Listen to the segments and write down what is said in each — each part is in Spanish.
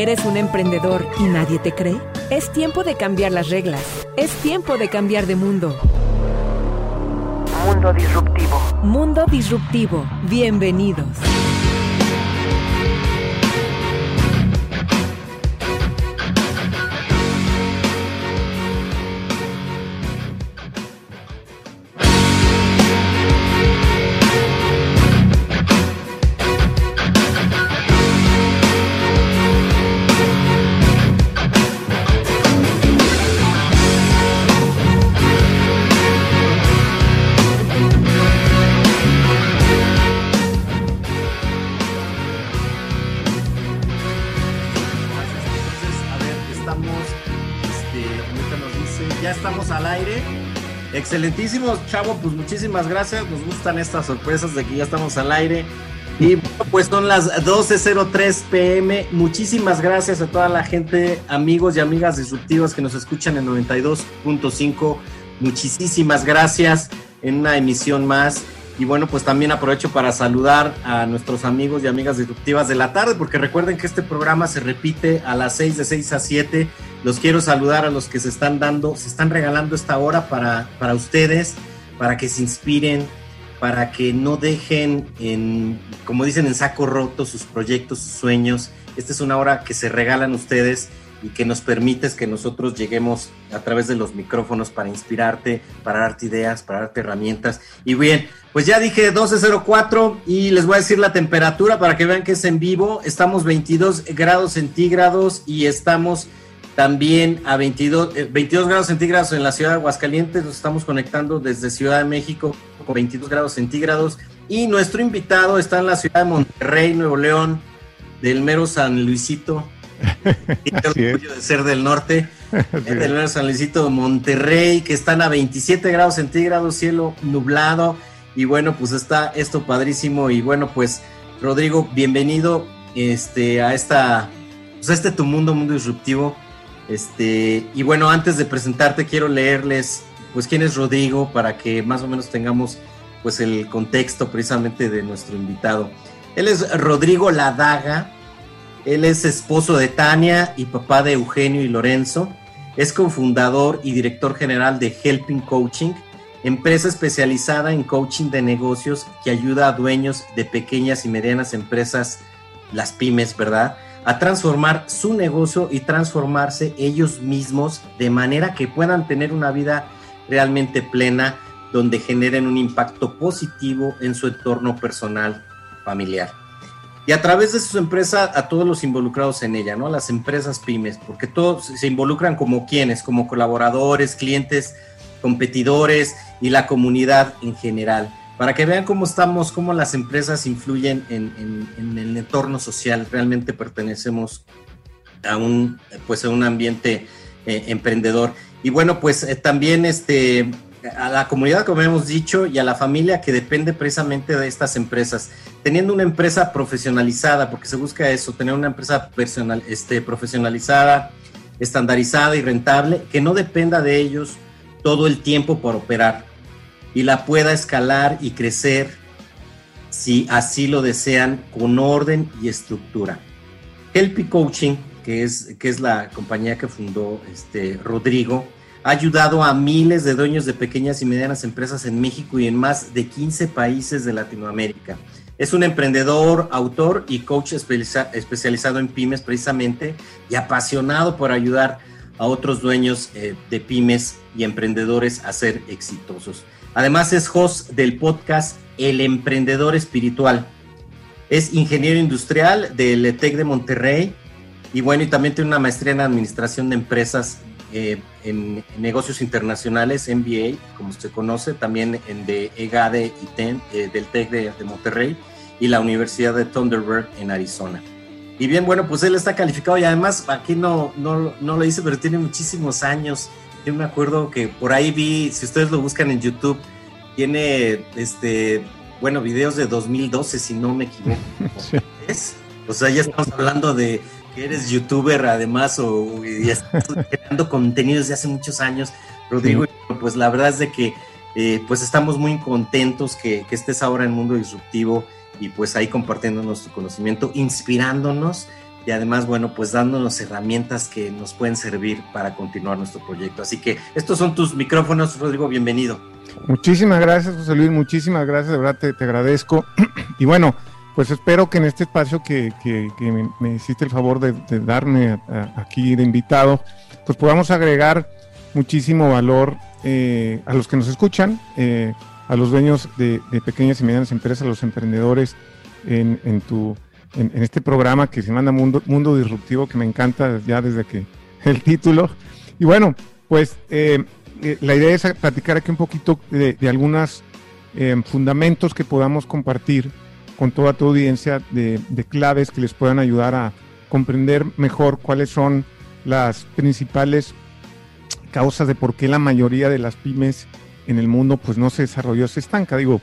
¿Eres un emprendedor y nadie te cree? Es tiempo de cambiar las reglas. Es tiempo de cambiar de mundo. Mundo Disruptivo. Mundo Disruptivo. Bienvenidos. Excelentísimo, chavo, pues muchísimas gracias. Nos gustan estas sorpresas de que ya estamos al aire. Y pues son las 12.03 pm. Muchísimas gracias a toda la gente, amigos y amigas disruptivas que nos escuchan en 92.5. Muchísimas gracias en una emisión más. Y bueno, pues también aprovecho para saludar a nuestros amigos y amigas disruptivas de la tarde, porque recuerden que este programa se repite a las 6 de 6 a 7. Los quiero saludar a los que se están dando, se están regalando esta hora para, para ustedes, para que se inspiren, para que no dejen en, como dicen, en saco roto sus proyectos, sus sueños. Esta es una hora que se regalan ustedes y que nos permites que nosotros lleguemos a través de los micrófonos para inspirarte, para darte ideas, para darte herramientas. Y bien, pues ya dije 12.04 y les voy a decir la temperatura para que vean que es en vivo. Estamos 22 grados centígrados y estamos también a 22, 22 eh, grados centígrados en la ciudad de Aguascalientes. Nos estamos conectando desde Ciudad de México con 22 grados centígrados. Y nuestro invitado está en la ciudad de Monterrey, Nuevo León, del mero San Luisito, el orgullo de ser del norte, del San Luisito de Monterrey, que están a 27 grados centígrados, cielo nublado. Y bueno, pues está esto padrísimo. Y bueno, pues Rodrigo, bienvenido este, a esta, pues a este tu mundo, mundo disruptivo. Este, y bueno, antes de presentarte, quiero leerles, pues, quién es Rodrigo para que más o menos tengamos, pues, el contexto precisamente de nuestro invitado. Él es Rodrigo Ladaga, él es esposo de Tania y papá de Eugenio y Lorenzo. Es cofundador y director general de Helping Coaching, empresa especializada en coaching de negocios que ayuda a dueños de pequeñas y medianas empresas, las pymes, ¿verdad? A transformar su negocio y transformarse ellos mismos de manera que puedan tener una vida realmente plena, donde generen un impacto positivo en su entorno personal familiar y a través de su empresa a todos los involucrados en ella, ¿no? Las empresas pymes, porque todos se involucran como quienes, como colaboradores, clientes, competidores y la comunidad en general, para que vean cómo estamos, cómo las empresas influyen en, el entorno social. Realmente pertenecemos a un, pues, a un ambiente eh, emprendedor. Y bueno, pues eh, también este, a la comunidad, como hemos dicho, y a la familia que depende precisamente de estas empresas. Teniendo una empresa profesionalizada, porque se busca eso, tener una empresa personal, este, profesionalizada, estandarizada y rentable, que no dependa de ellos todo el tiempo por operar y la pueda escalar y crecer si así lo desean con orden y estructura. Helpy Coaching, que es, que es la compañía que fundó este, Rodrigo, ha ayudado a miles de dueños de pequeñas y medianas empresas en México y en más de 15 países de Latinoamérica. Es un emprendedor, autor y coach especializado en pymes precisamente y apasionado por ayudar a otros dueños eh, de pymes y emprendedores a ser exitosos. Además es host del podcast El Emprendedor Espiritual. Es ingeniero industrial del ETEC de Monterrey y bueno, y también tiene una maestría en administración de empresas eh, en, negocios internacionales, MBA, como se conoce, también en de EGADE y TEN, eh, del TEC de, Monterrey y la Universidad de Thunderbird en Arizona. Y bien, bueno, pues él está calificado y además aquí no, no, no lo hice, pero tiene muchísimos años. Yo me acuerdo que por ahí vi, si ustedes lo buscan en YouTube, tiene, este, bueno, videos de 2012, si no me equivoco. ¿Es? O sea, ya estamos hablando de que eres youtuber además o y estás creando contenidos de hace muchos años, Rodrigo, pues la verdad es de que eh, pues estamos muy contentos que, estés ahora en Mundo Disruptivo y pues ahí compartiendo nuestro conocimiento, inspirándonos y además, bueno, pues dándonos herramientas que nos pueden servir para continuar nuestro proyecto. Así que estos son tus micrófonos, Rodrigo, bienvenido. Muchísimas gracias, José Luis, muchísimas gracias, de verdad te, agradezco. y bueno, pues espero que en este espacio que, me, hiciste el favor de, darme aquí de invitado, pues podamos agregar muchísimo valor eh, a los que nos escuchan, eh, a los dueños de, pequeñas y medianas empresas, a los emprendedores en, tu, en, este programa que se llama Mundo, Mundo Disruptivo, que me encanta ya desde que el título. Y bueno, pues eh, la idea es platicar aquí un poquito de, algunos fundamentos que podamos compartir con toda tu audiencia de, de claves que les puedan ayudar a comprender mejor cuáles son las principales causas de por qué la mayoría de las pymes en el mundo pues no se desarrolló, se estanca. Digo,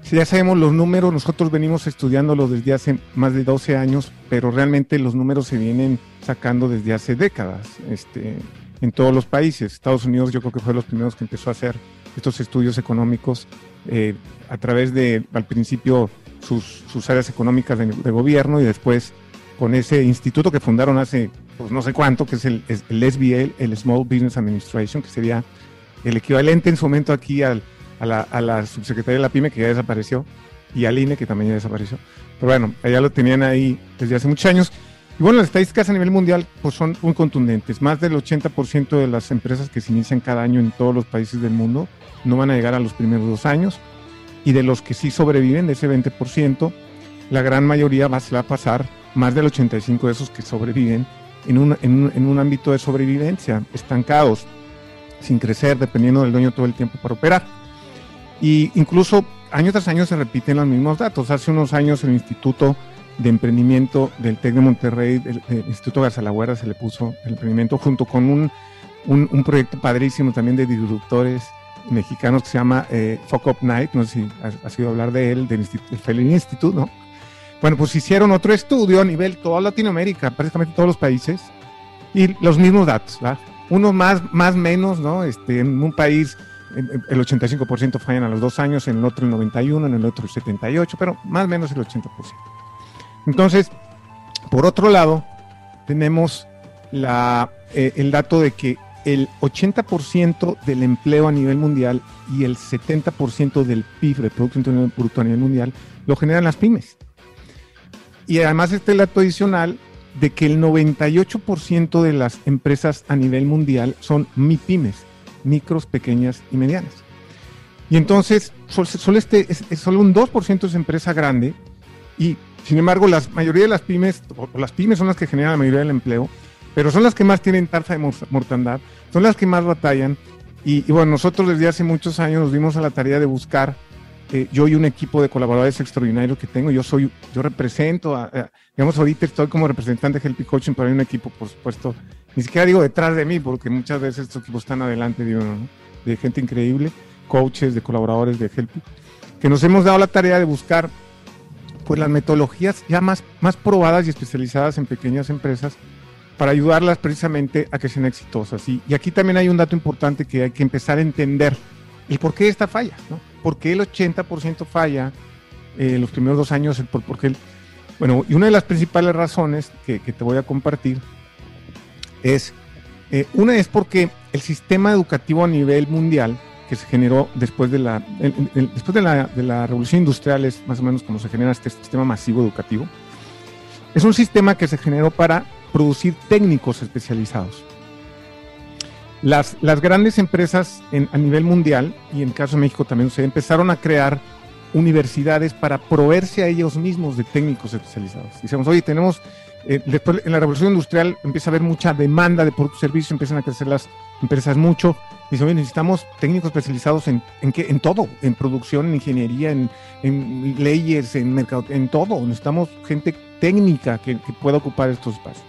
si ya sabemos los números, nosotros venimos estudiándolo desde hace más de 12 años, pero realmente los números se vienen sacando desde hace décadas este, en todos los países. Estados Unidos yo creo que fue de los primeros que empezó a hacer estos estudios económicos eh, a través de, al principio, sus, áreas económicas de, gobierno y después con ese instituto que fundaron hace pues no sé cuánto, que es el, SBA, el Small Business Administration, que sería el equivalente en su momento aquí al, a, la, a, la, subsecretaria de la PYME, que ya desapareció, y al INE, que también ya desapareció. Pero bueno, allá lo tenían ahí desde hace muchos años. Y bueno, las estadísticas a nivel mundial pues son muy contundentes. Más del 80% de las empresas que se inician cada año en todos los países del mundo no van a llegar a los primeros dos años. Y de los que sí sobreviven, de ese 20%, la gran mayoría va, a pasar, más del 85% de esos que sobreviven, en un, en, un, ámbito de sobrevivencia, estancados, sin crecer, dependiendo del dueño todo el tiempo para operar. Y incluso año tras año se repiten los mismos datos. Hace unos años el Instituto de Emprendimiento del TEC de Monterrey, el, Instituto Garzalaguera, se le puso el emprendimiento junto con un, un, proyecto padrísimo también de disruptores mexicanos que se llama eh, Fuck Up Night, no sé si has, sido hablar de él, del, del Institute, ¿no? Bueno, pues hicieron otro estudio a nivel toda Latinoamérica, prácticamente todos los países, y los mismos datos, ¿verdad? Unos más, más menos, ¿no? Este, en un país el 85% fallan a los dos años, en el otro el 91, en el otro el 78, pero más o menos el 80%. Entonces, por otro lado, tenemos la, eh, el dato de que el 80% del empleo a nivel mundial y el 70% del PIB, de Producto Interno Bruto a nivel mundial, lo generan las pymes. Y además está el dato adicional de que el 98% de las empresas a nivel mundial son MIPIMES, micros, pequeñas y medianas. Y entonces, solo, este, es, solo un 2% es empresa grande y, sin embargo, la mayoría de las pymes, o las pymes son las que generan la mayoría del empleo, pero son las que más tienen tasa de mortandad, son las que más batallan. Y, y bueno, nosotros desde hace muchos años nos dimos a la tarea de buscar eh, yo y un equipo de colaboradores extraordinarios que tengo, yo soy, yo represento, digamos, ahorita estoy como representante de Helpy Coaching, pero hay un equipo, por supuesto, ni siquiera digo detrás de mí, porque muchas veces estos equipos están adelante de de gente increíble, coaches, de colaboradores de Helpy, que nos hemos dado la tarea de buscar pues las metodologías ya más, más probadas y especializadas en pequeñas empresas para ayudarlas precisamente a que sean exitosas. Y, aquí también hay un dato importante que hay que empezar a entender el por qué esta falla, ¿no? ¿Por qué el 80% falla eh, los primeros dos años? Por, porque bueno, y una de las principales razones que, te voy a compartir es, eh, una es porque el sistema educativo a nivel mundial que se generó después de la, después de la, de la revolución industrial, es más o menos como se genera este sistema masivo educativo, es un sistema que se generó para producir técnicos especializados. Las, las grandes empresas a nivel mundial, y en el caso de México también, se empezaron a crear universidades para proveerse a ellos mismos de técnicos especializados. Dicemos, oye, tenemos, eh, después en la revolución industrial empieza a haber mucha demanda de productos y servicios, empiezan a crecer las empresas mucho. Dicen, oye, necesitamos técnicos especializados en, en, qué, en todo, en producción, en ingeniería, en, en leyes, en mercado, en todo. Necesitamos gente técnica que, que pueda ocupar estos espacios.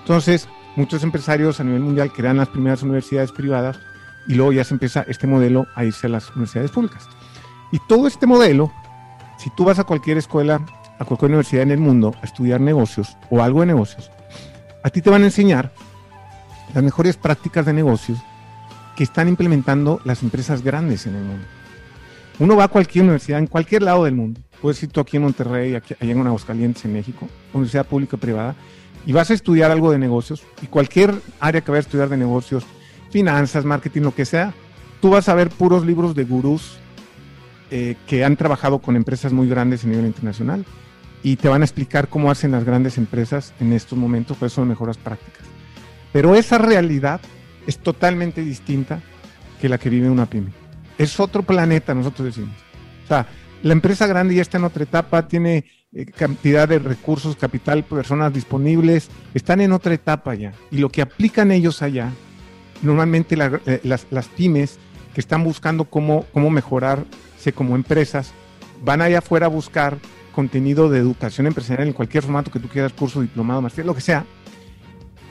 Entonces, muchos empresarios a nivel mundial crean las primeras universidades privadas y luego ya se empieza este modelo a irse a las universidades públicas. Y todo este modelo, si tú vas a cualquier escuela, a cualquier universidad en el mundo a estudiar negocios o algo de negocios, a ti te van a enseñar las mejores prácticas de negocios que están implementando las empresas grandes en el mundo. Uno va a cualquier universidad, en cualquier lado del mundo. Puedes ir tú aquí en Monterrey, aquí, allá en Aguascalientes, en México, universidad pública o privada, y vas a estudiar algo de negocios, y cualquier área que vayas a estudiar de negocios, finanzas, marketing, lo que sea, tú vas a ver puros libros de gurús eh, que han trabajado con empresas muy grandes a nivel internacional y te van a explicar cómo hacen las grandes empresas en estos momentos, cuáles son mejoras prácticas. Pero esa realidad es totalmente distinta que la que vive una pyme. Es otro planeta, nosotros decimos. O sea, la empresa grande ya está en otra etapa, tiene eh, cantidad de recursos, capital, personas disponibles, están en otra etapa ya. Y lo que aplican ellos allá, normalmente eh, las, pymes que están buscando cómo, cómo mejorarse como empresas, van allá afuera a buscar contenido de educación empresarial en cualquier formato que tú quieras, curso, diplomado, maestría, lo que sea,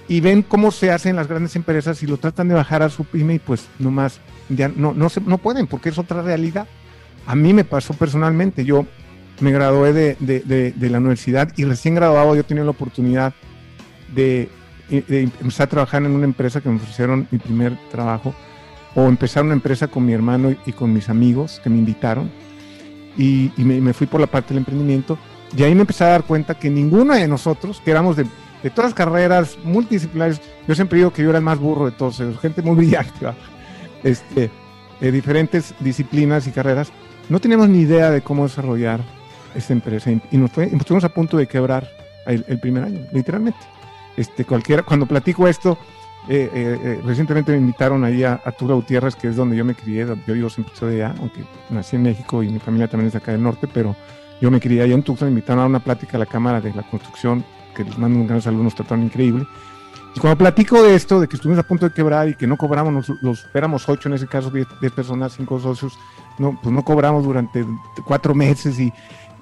y ven cómo se hacen las grandes empresas y lo tratan de bajar a su pyme y pues nomás ya no, no, se, no pueden porque es otra realidad. A mí me pasó personalmente, yo me gradué de, de, de, la universidad y recién graduado yo tenía la oportunidad de, empezar a trabajar en una empresa que me ofrecieron mi primer trabajo o empezar una empresa con mi hermano y, con mis amigos que me invitaron y, me, me, fui por la parte del emprendimiento. Y ahí me empecé a dar cuenta que ninguno de nosotros, que éramos de de todas las carreras multidisciplinares, yo siempre digo que yo era el más burro de todos ellos, gente muy brillante, este, de diferentes disciplinas y carreras, no teníamos ni idea de cómo desarrollar esta empresa y nos, fue, estuvimos a punto de quebrar el, primer año, literalmente. Este, cualquiera, cuando platico esto, eh, eh, eh, recientemente me invitaron ahí a, a Gutiérrez, que es donde yo me crié, yo vivo siempre de allá, aunque nací en México y mi familia también es acá del norte, pero yo me crié allá en Tucson, me invitaron a una plática a la Cámara de la Construcción que les mando un gran saludo, nos trataron increíble. Y cuando platico de esto, de que estuvimos a punto de quebrar y que no cobramos, los, éramos ocho en ese caso, diez, personas, cinco socios, no, pues no cobramos durante cuatro meses y,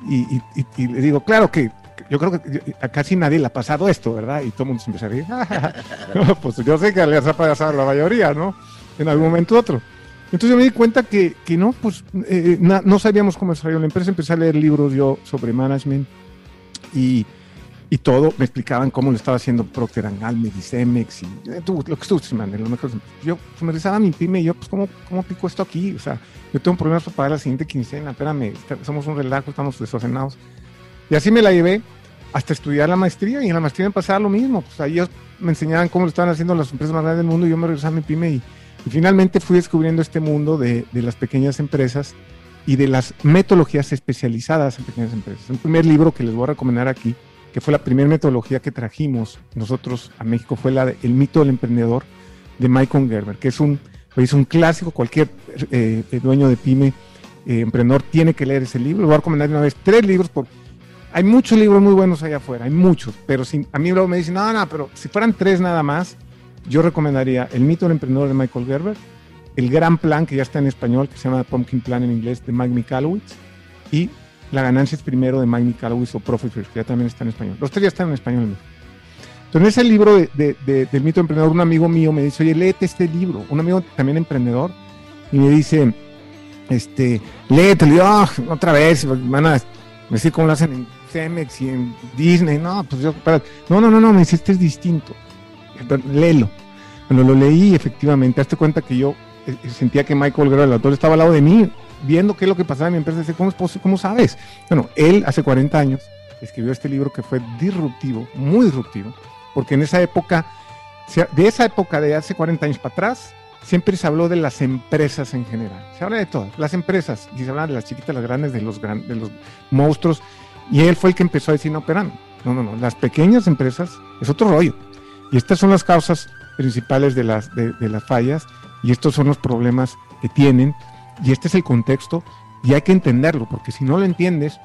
y, y, le digo, claro que yo creo que a casi nadie le ha pasado esto, ¿verdad? Y todo el mundo se empieza a reír. pues yo sé que les ha pasado a la mayoría, ¿no? En algún momento u otro. Entonces yo me di cuenta que, que no, pues eh, no sabíamos cómo desarrollar la empresa. Empecé a leer libros yo sobre management y y todo, me explicaban cómo lo estaba haciendo Procter Gamble, Medicemex y eh, lo que estuvo lo mejor. Yo pues, me rezaba mi pyme y yo, pues, ¿cómo, ¿cómo pico esto aquí? O sea, yo tengo problemas para pagar la siguiente quincena, espérame, somos un relajo, estamos desordenados. Y así me la llevé hasta estudiar la maestría y en la maestría me pasaba lo mismo. Pues ahí ellos me enseñaban cómo lo estaban haciendo las empresas más grandes del mundo y yo me regresaba a mi pyme y, finalmente fui descubriendo este mundo de, de las pequeñas empresas y de las metodologías especializadas en pequeñas empresas. Un primer libro que les voy a recomendar aquí que fue la primera metodología que trajimos nosotros a México, fue la de El mito del emprendedor de Michael Gerber, que es un, es un clásico, cualquier eh, eh, dueño de pyme, eh, emprendedor, tiene que leer ese libro. voy a recomendar una vez tres libros, porque hay muchos libros muy buenos allá afuera, hay muchos, pero si, a mí luego me dicen, no, no, pero si fueran tres nada más, yo recomendaría El mito del emprendedor de Michael Gerber, El gran plan, que ya está en español, que se llama Pumpkin Plan en inglés, de Mike Michalowicz, y la ganancia es primero de Mike Michalowicz o Profit que ya también está en español. Los tres ya están en español. Entonces, en ese libro de, del mito emprendedor, un amigo mío me dice, oye, léete este libro. Un amigo también emprendedor. Y me dice, este, léete, le ah, otra vez, van a decir cómo lo hacen en Cemex y en Disney. No, pues yo, no, no, no, no, me dice, este es distinto. Léelo. Bueno, lo leí efectivamente. Hazte cuenta que yo eh, sentía que Michael Guerrero, el autor, estaba al lado de mí viendo qué es lo que pasaba en mi empresa, dice, ¿cómo, es ¿cómo sabes? Bueno, él hace 40 años escribió este libro que fue disruptivo, muy disruptivo, porque en esa época, de esa época de hace 40 años para atrás, siempre se habló de las empresas en general. Se habla de todas, las empresas, y se habla de las chiquitas, las grandes, de los, de los monstruos, y él fue el que empezó a decir, no, pero no, no, no, las pequeñas empresas es otro rollo. Y estas son las causas principales de las, de las fallas, y estos son los problemas que tienen y este es el contexto y hay que entenderlo, porque si no lo entiendes,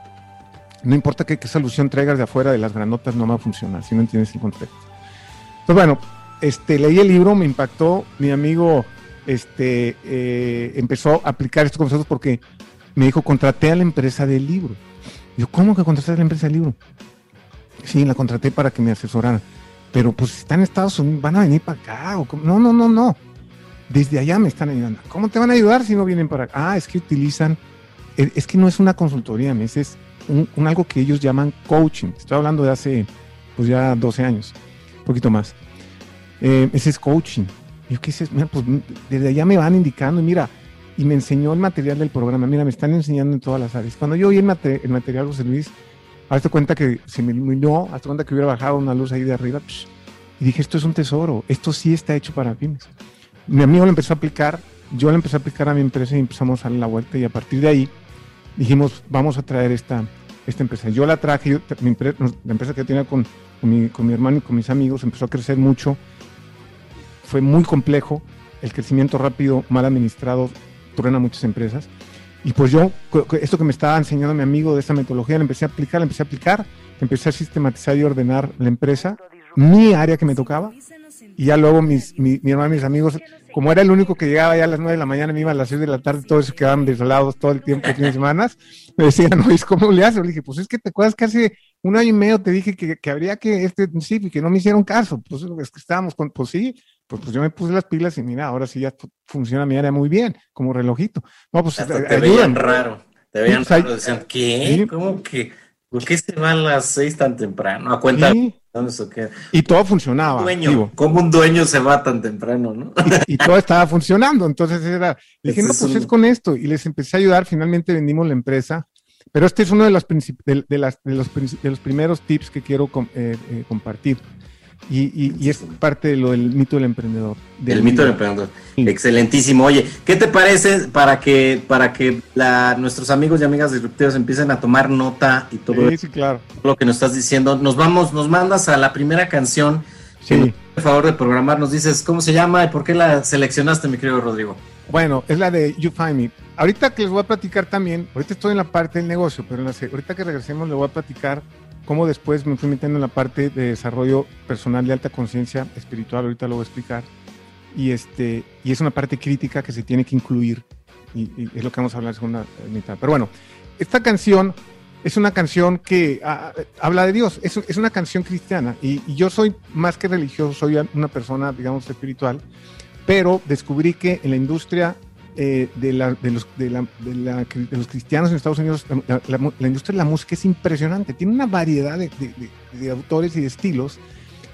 no importa qué, solución traigas de afuera de las granotas, no va a funcionar si no entiendes el contexto. Entonces, bueno, este, leí el libro, me impactó, mi amigo este, eh, empezó a aplicar estos conceptos porque me dijo, contraté a la empresa del libro. yo, ¿cómo que contrataste a la empresa del libro? Sí, la contraté para que me asesoraran. Pero pues están en Estados Unidos, van a venir para acá. ¿o no, no, no, no desde allá me están ayudando. ¿Cómo te van a ayudar si no vienen para acá? Ah, es que utilizan, eh, es que no es una consultoría, es un, algo que ellos llaman coaching. Estoy hablando de hace, pues ya 12 años, un poquito más. Eh, ese es coaching. Yo qué sé, pues desde allá me van indicando, y mira, y me enseñó el material del programa. Mira, me están enseñando en todas las áreas. Cuando yo oí el, el material José Luis, hazte cuenta que se me iluminó, hazte cuenta que hubiera bajado una luz ahí de arriba, y dije, esto es un tesoro, esto sí está hecho para pymes. Mi amigo lo empezó a aplicar, yo lo empecé a aplicar a mi empresa y empezamos a darle la vuelta y a partir de ahí dijimos, vamos a traer esta, esta empresa. Yo la traje, la empresa que tenía con, mi, con mi hermano y con mis amigos empezó a crecer mucho, fue muy complejo, el crecimiento rápido, mal administrado, truena muchas empresas. Y pues yo, esto que me estaba enseñando mi amigo de esta metodología, la empecé a aplicar, la empecé a aplicar, empecé a sistematizar y ordenar la empresa, mi área que me tocaba, y ya luego mis, mi, mi hermano y mis amigos, como era el único que llegaba ya a las 9 de la mañana, me iba a las 6 de la tarde, todos se quedaban desolados todo el tiempo, fines de semana, me decían, no, ¿cómo le haces? Le dije, pues es que te acuerdas que hace un año y medio te dije que, que habría que, este, sí, y que no me hicieron caso, pues es que estábamos con, pues sí, pues, pues, yo me puse las pilas y mira, ahora sí ya funciona mi área muy bien, como relojito. No, pues Hasta te veían raro, te veían pues, raro, decían, ¿qué? ¿Cómo que? ¿Por qué se van las seis tan temprano? A cuenta. Sí. Y todo funcionaba. Dueño, como un dueño se va tan temprano, no? Y, todo estaba funcionando. Entonces era, dije, no, pues es con esto. Y les empecé a ayudar. Finalmente vendimos la empresa. Pero este es uno de los, de, de, las, de los, de los primeros tips que quiero eh, eh, compartir. Y, y, es parte de lo del mito del emprendedor. Del mito del emprendedor. Excelentísimo. Oye, ¿qué te parece para que, para que la, nuestros amigos y amigas disruptivos empiecen a tomar nota y todo sí, claro. lo que nos estás diciendo? Nos vamos, nos mandas a la primera canción. Sí. Por favor de programar, nos dices cómo se llama y por qué la seleccionaste, mi querido Rodrigo. Bueno, es la de You Find Me. Ahorita que les voy a platicar también, ahorita estoy en la parte del negocio, pero ahorita que regresemos les voy a platicar cómo después me fui metiendo en la parte de desarrollo personal de alta conciencia espiritual, ahorita lo voy a explicar, y, este, y es una parte crítica que se tiene que incluir, y, es lo que vamos a hablar en segunda mitad. Pero bueno, esta canción es una canción que ah, habla de Dios, es, es, una canción cristiana, y, yo soy más que religioso, soy una persona, digamos, espiritual, pero descubrí que en la industria eh, de, los, cristianos en Estados Unidos, la, industria de la música es impresionante, tiene una variedad de, autores y de estilos.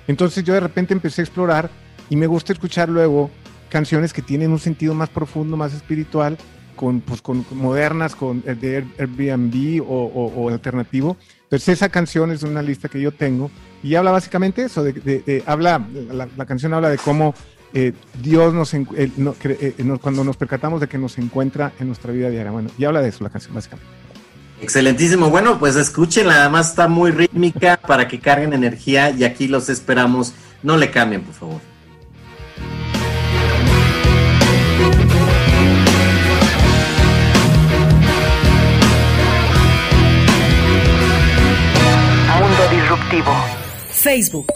Entonces yo de repente empecé a explorar y me gusta escuchar luego canciones que tienen un sentido más profundo, más espiritual, con, pues, con, modernas, con eh, de Airbnb o, o, alternativo. Entonces esa canción es una lista que yo tengo y habla básicamente eso, de, habla, la, la, canción habla de cómo eh, Dios nos, eh, eh, cuando nos percatamos de que nos encuentra en nuestra vida diaria. Bueno, y habla de eso la canción, básicamente. Excelentísimo. Bueno, pues escúchenla, además está muy rítmica para que carguen energía y aquí los esperamos. No le cambien, por favor. Mundo Disruptivo. Facebook.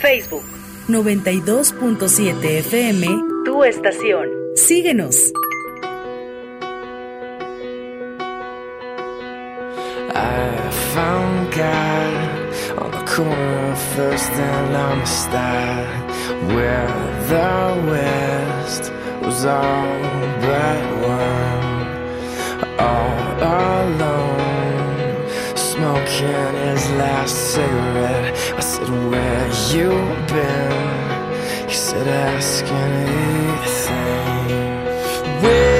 Facebook 92.7 FM, tu estación. Síguenos. I found God on the corner of First and Amistad, where the West was all but one, all alone, smoking his last cigarette. I said, Where you been? He said, Ask anything. Where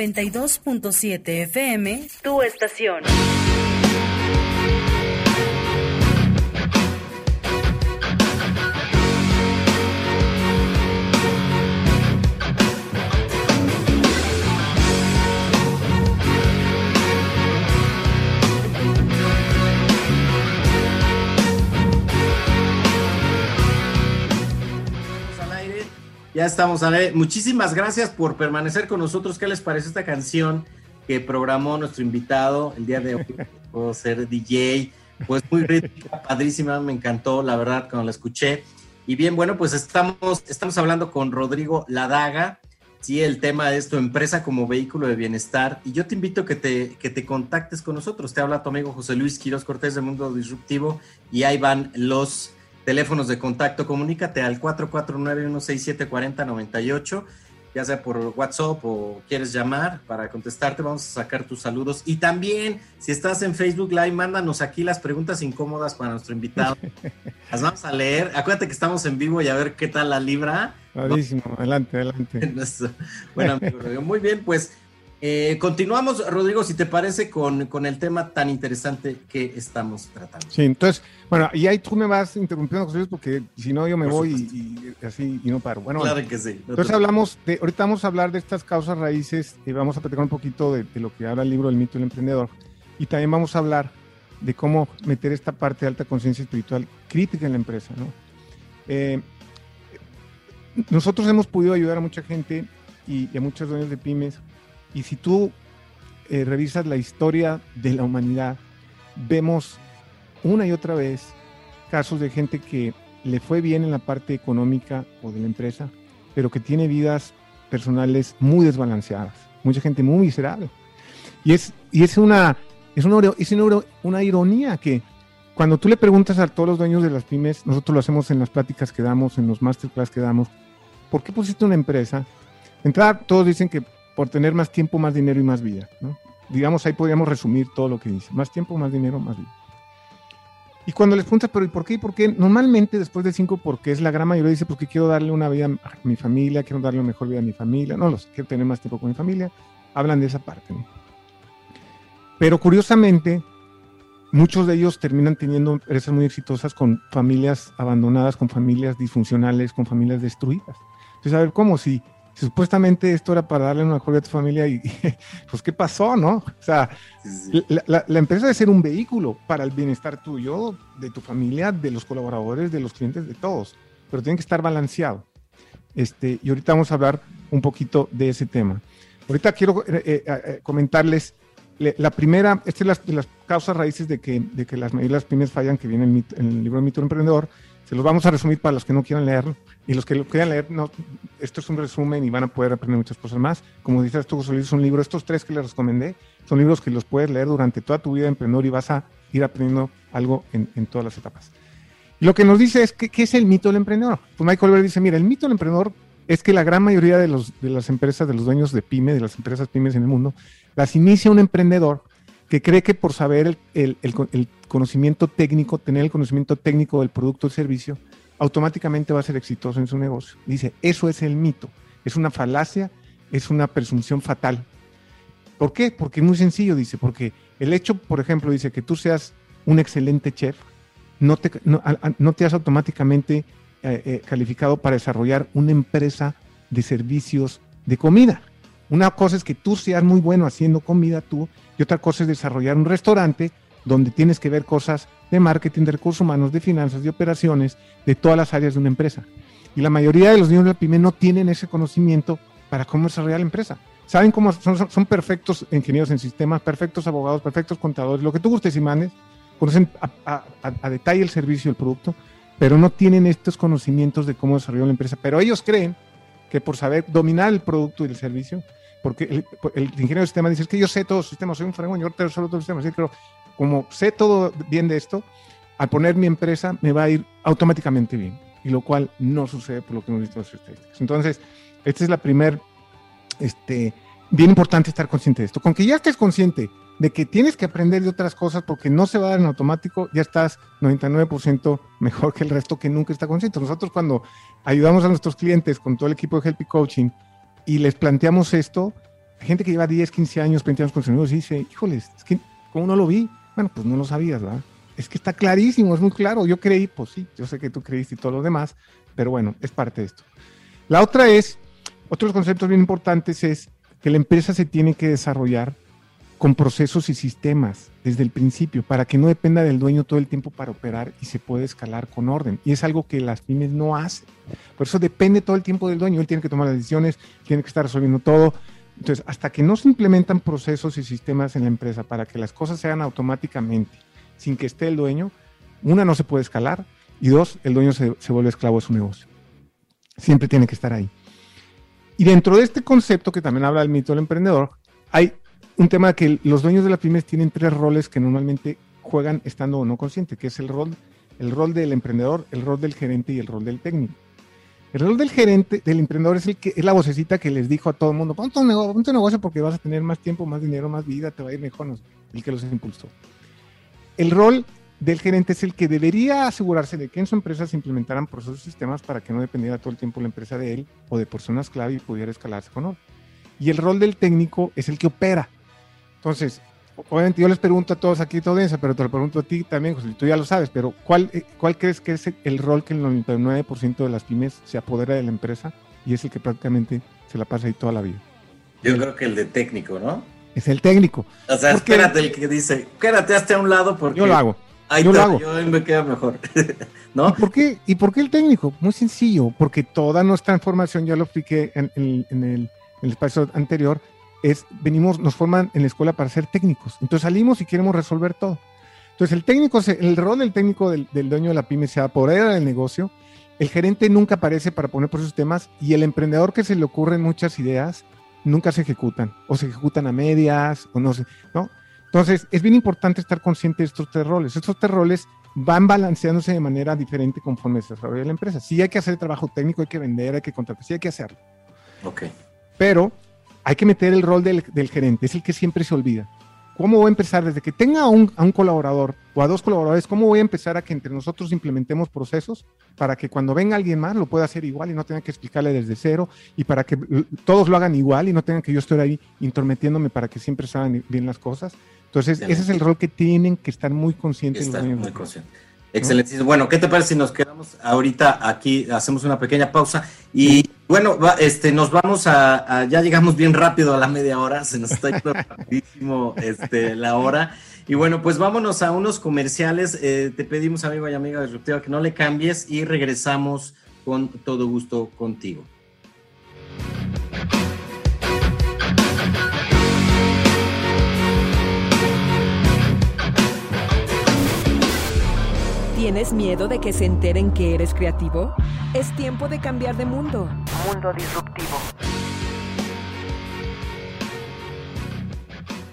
92.7 FM, tu estación. Ya estamos al aire. Muchísimas gracias por permanecer con nosotros. ¿Qué les parece esta canción que programó nuestro invitado el día de hoy? Puedo ser DJ. Pues muy rítmica, padrísima, me encantó, la verdad, cuando la escuché. Y bien, bueno, pues estamos, estamos hablando con Rodrigo Ladaga. Sí, el tema es tu empresa como vehículo de bienestar. Y yo te invito a que te, que te contactes con nosotros. Te habla tu amigo José Luis Quiroz Cortés de Mundo Disruptivo. Y ahí van los teléfonos de contacto. Comunícate al 449-167-4098, ya sea por WhatsApp o quieres llamar para contestarte. Vamos a sacar tus saludos. Y también, si estás en Facebook Live, mándanos aquí las preguntas incómodas para nuestro invitado. Las vamos a leer. Acuérdate que estamos en vivo y a ver qué tal la libra. Padrísimo, adelante, adelante. Nuestro buen amigo. Muy bien, pues eh, continuamos, Rodrigo, si te parece, con, con el tema tan interesante que estamos tratando. Sí, entonces, bueno, y ahí tú me vas interrumpiendo, José porque si no yo me Por voy y, y así y no paro. Bueno, claro que sí. no entonces hablamos de, ahorita vamos a hablar de estas causas raíces y vamos a platicar un poquito de, de lo que habla el libro El mito del emprendedor. Y también vamos a hablar de cómo meter esta parte de alta conciencia espiritual crítica en la empresa, ¿no? Eh, nosotros hemos podido ayudar a mucha gente y, y a muchos dueños de pymes. Y si tú eh, revisas la historia de la humanidad, vemos una y otra vez casos de gente que le fue bien en la parte económica o de la empresa, pero que tiene vidas personales muy desbalanceadas. Mucha gente muy miserable. Y es, y es, una, es, una, es una, una ironía que cuando tú le preguntas a todos los dueños de las pymes, nosotros lo hacemos en las pláticas que damos, en los masterclass que damos, ¿por qué pusiste una empresa? Entrada, todos dicen que por tener más tiempo, más dinero y más vida. ¿no? Digamos, ahí podríamos resumir todo lo que dice. Más tiempo, más dinero, más vida. Y cuando les preguntas, pero ¿y por qué? ¿Y por qué? Normalmente después de cinco, porque es la gran mayoría dice, porque quiero darle una vida a mi familia, quiero darle una mejor vida a mi familia, no los quiero tener más tiempo con mi familia. Hablan de esa parte. ¿no? Pero curiosamente, muchos de ellos terminan teniendo empresas muy exitosas con familias abandonadas, con familias disfuncionales, con familias destruidas. Entonces, a ver, ¿cómo? Si, si supuestamente esto era para darle una mejor a tu familia y, pues, ¿qué pasó, no? O sea, Sí, la, la- la empresa debe ser un vehículo para el bienestar tuyo, de tu familia, de los colaboradores, de los clientes, de todos, pero tiene que estar balanceado. Este, y ahorita vamos a hablar un poquito de ese tema. Ahorita quiero eh, eh, eh, comentarles le- la primera, esta es las, las causas raíces de que, de que las las pymes fallan, que viene en, mi- en el libro de Mito Emprendedor. Se los vamos a resumir para los que no quieran leerlo. Y los que lo quieran leer, no, esto es un resumen y van a poder aprender muchas cosas más. Como dices tú, José Luis, es un libro, estos tres que les recomendé, son libros que los puedes leer durante toda tu vida de emprendedor y vas a ir aprendiendo algo en, todas las etapas. Y lo que nos dice es, que, ¿qué es el mito del emprendedor? Pues Michael Oliver dice, mira, el mito del emprendedor es que la gran mayoría de las empresas, de los dueños de pyme, de las empresas pymes en el mundo, las inicia un emprendedor que cree que por saber el, el- el co- el conocimiento técnico, tener el conocimiento técnico del producto o servicio, automáticamente va a ser exitoso en su negocio. Dice, eso es el mito, es una falacia, es una presunción fatal. ¿Por qué? Porque es muy sencillo, dice, porque el hecho, por ejemplo, dice que tú seas un excelente chef, no te, no te has automáticamente eh, eh, calificado para desarrollar una empresa de servicios de comida. Una cosa es que tú seas muy bueno haciendo comida tú y otra cosa es desarrollar un restaurante donde tienes que ver cosas de marketing, de recursos humanos, de finanzas, de operaciones, de todas las áreas de una empresa. Y la mayoría de los niños de la pyme no tienen ese conocimiento para cómo desarrollar la empresa. Saben cómo son, perfectos ingenieros en sistemas, perfectos abogados, perfectos contadores, lo que tú gustes y mandes, conocen a, a- detalle el servicio, el producto, pero no tienen estos conocimientos de cómo desarrollar la empresa. Pero ellos creen que por saber dominar el producto y el servicio, porque el, el ingeniero de sistemas dice, es que yo sé todo el sistema, soy un fregón, yo te resuelvo todo el sistema, sí, pero como sé todo bien de esto, al poner mi empresa me va a ir automáticamente bien, y lo cual no sucede por lo que hemos visto en las estadísticas. Entonces, esta es la primer, este, bien importante estar consciente de esto. Con que ya estés consciente de que tienes que aprender de otras cosas porque no se va a dar en automático, ya estás 99% mejor que el resto que nunca está consciente. Nosotros cuando ayudamos a nuestros clientes con todo el equipo de Helpy Coaching y les planteamos esto, gente que lleva 10, 15 años, 20 años con sus amigos dice, híjoles, es que, ¿cómo no lo vi? Bueno, pues no lo sabías, ¿verdad? Es que está clarísimo, es muy claro. Yo creí, pues sí, yo sé que tú creíste y todo lo demás, pero bueno, es parte de esto. La otra es, otros conceptos bien importantes es que la empresa se tiene que desarrollar con procesos y sistemas desde el principio para que no dependa del dueño todo el tiempo para operar y se puede escalar con orden. Y es algo que las pymes no hacen. Por eso depende todo el tiempo del dueño. Él tiene que tomar las decisiones, tiene que estar resolviendo todo. Entonces, hasta que no se implementan procesos y sistemas en la empresa para que las cosas se hagan automáticamente sin que esté el dueño, una no se puede escalar y dos, el dueño se, se vuelve esclavo de su negocio. Siempre tiene que estar ahí. Y dentro de este concepto que también habla del mito del emprendedor, hay un tema que los dueños de las pymes tienen tres roles que normalmente juegan estando o no consciente, que es el rol, el rol del emprendedor, el rol del gerente y el rol del técnico. El rol del gerente, del emprendedor, es el que es la vocecita que les dijo a todo el mundo, pon tu negocio, pon tu negocio porque vas a tener más tiempo, más dinero, más vida, te va a ir mejor, no el que los impulsó. El rol del gerente es el que debería asegurarse de que en su empresa se implementaran procesos y sistemas para que no dependiera todo el tiempo la empresa de él o de personas clave y pudiera escalarse con orden. Y el rol del técnico es el que opera. Entonces, obviamente yo les pregunto a todos aquí, toda audiencia, pero te lo pregunto a ti también, José, tú ya lo sabes, pero ¿cuál, eh, cuál crees que es el rol que el 99% de las pymes se apodera de la empresa y es el que prácticamente se la pasa ahí toda la vida? Yo creo que el de técnico, ¿no? Es el técnico. O sea, ¿Por qué? espérate el que dice, quédate hasta a un lado porque Yo lo hago. ahí yo lo está, hago. yo me queda mejor. ¿Y ¿No? por, qué, ¿Y por qué el técnico? Muy sencillo, porque toda nuestra información, ya lo expliqué en, en- en el, en el espacio anterior, es, venimos, nos forman en la escuela para ser técnicos. Entonces salimos y queremos resolver todo. Entonces el técnico, el rol del técnico del, del dueño de la pyme se apodera del negocio, el gerente nunca aparece para poner por esos temas y el emprendedor que se le ocurren muchas ideas nunca se ejecutan o se ejecutan a medias o no sé, ¿no? Entonces es bien importante estar consciente de estos tres roles. Estos tres roles van balanceándose de manera diferente conforme se desarrolla la empresa. Sí hay que hacer trabajo técnico, hay que vender, hay que contratar, sí hay que hacerlo, Ok. pero hay que meter el rol del, del gerente, es el que siempre se olvida. ¿Cómo voy a empezar desde que tenga a un, a un colaborador o a dos colaboradores? ¿Cómo voy a empezar a que entre nosotros implementemos procesos para que cuando venga alguien más lo pueda hacer igual y no tenga que explicarle desde cero y para que todos lo hagan igual y no tengan que yo estar ahí intrometiéndome para que siempre salgan bien las cosas? Entonces, ese es el rol que tienen que estar muy conscientes los dueños de muy la empresa. consciente. Excelente. Bueno, ¿qué te parece si nos quedamos ahorita aquí, hacemos una pequeña pausa y bueno, va- este, nos vamos a, a- ya llegamos bien rápido a la media hora, se nos está yendo rapidísimo este, la hora. Y bueno, pues vámonos a unos comerciales. Eh, te pedimos, amigo y amiga disruptiva, que no le cambies y regresamos con todo gusto contigo. ¿Tienes miedo de que se enteren que eres creativo? Es tiempo de cambiar de mundo. Mundo disruptivo.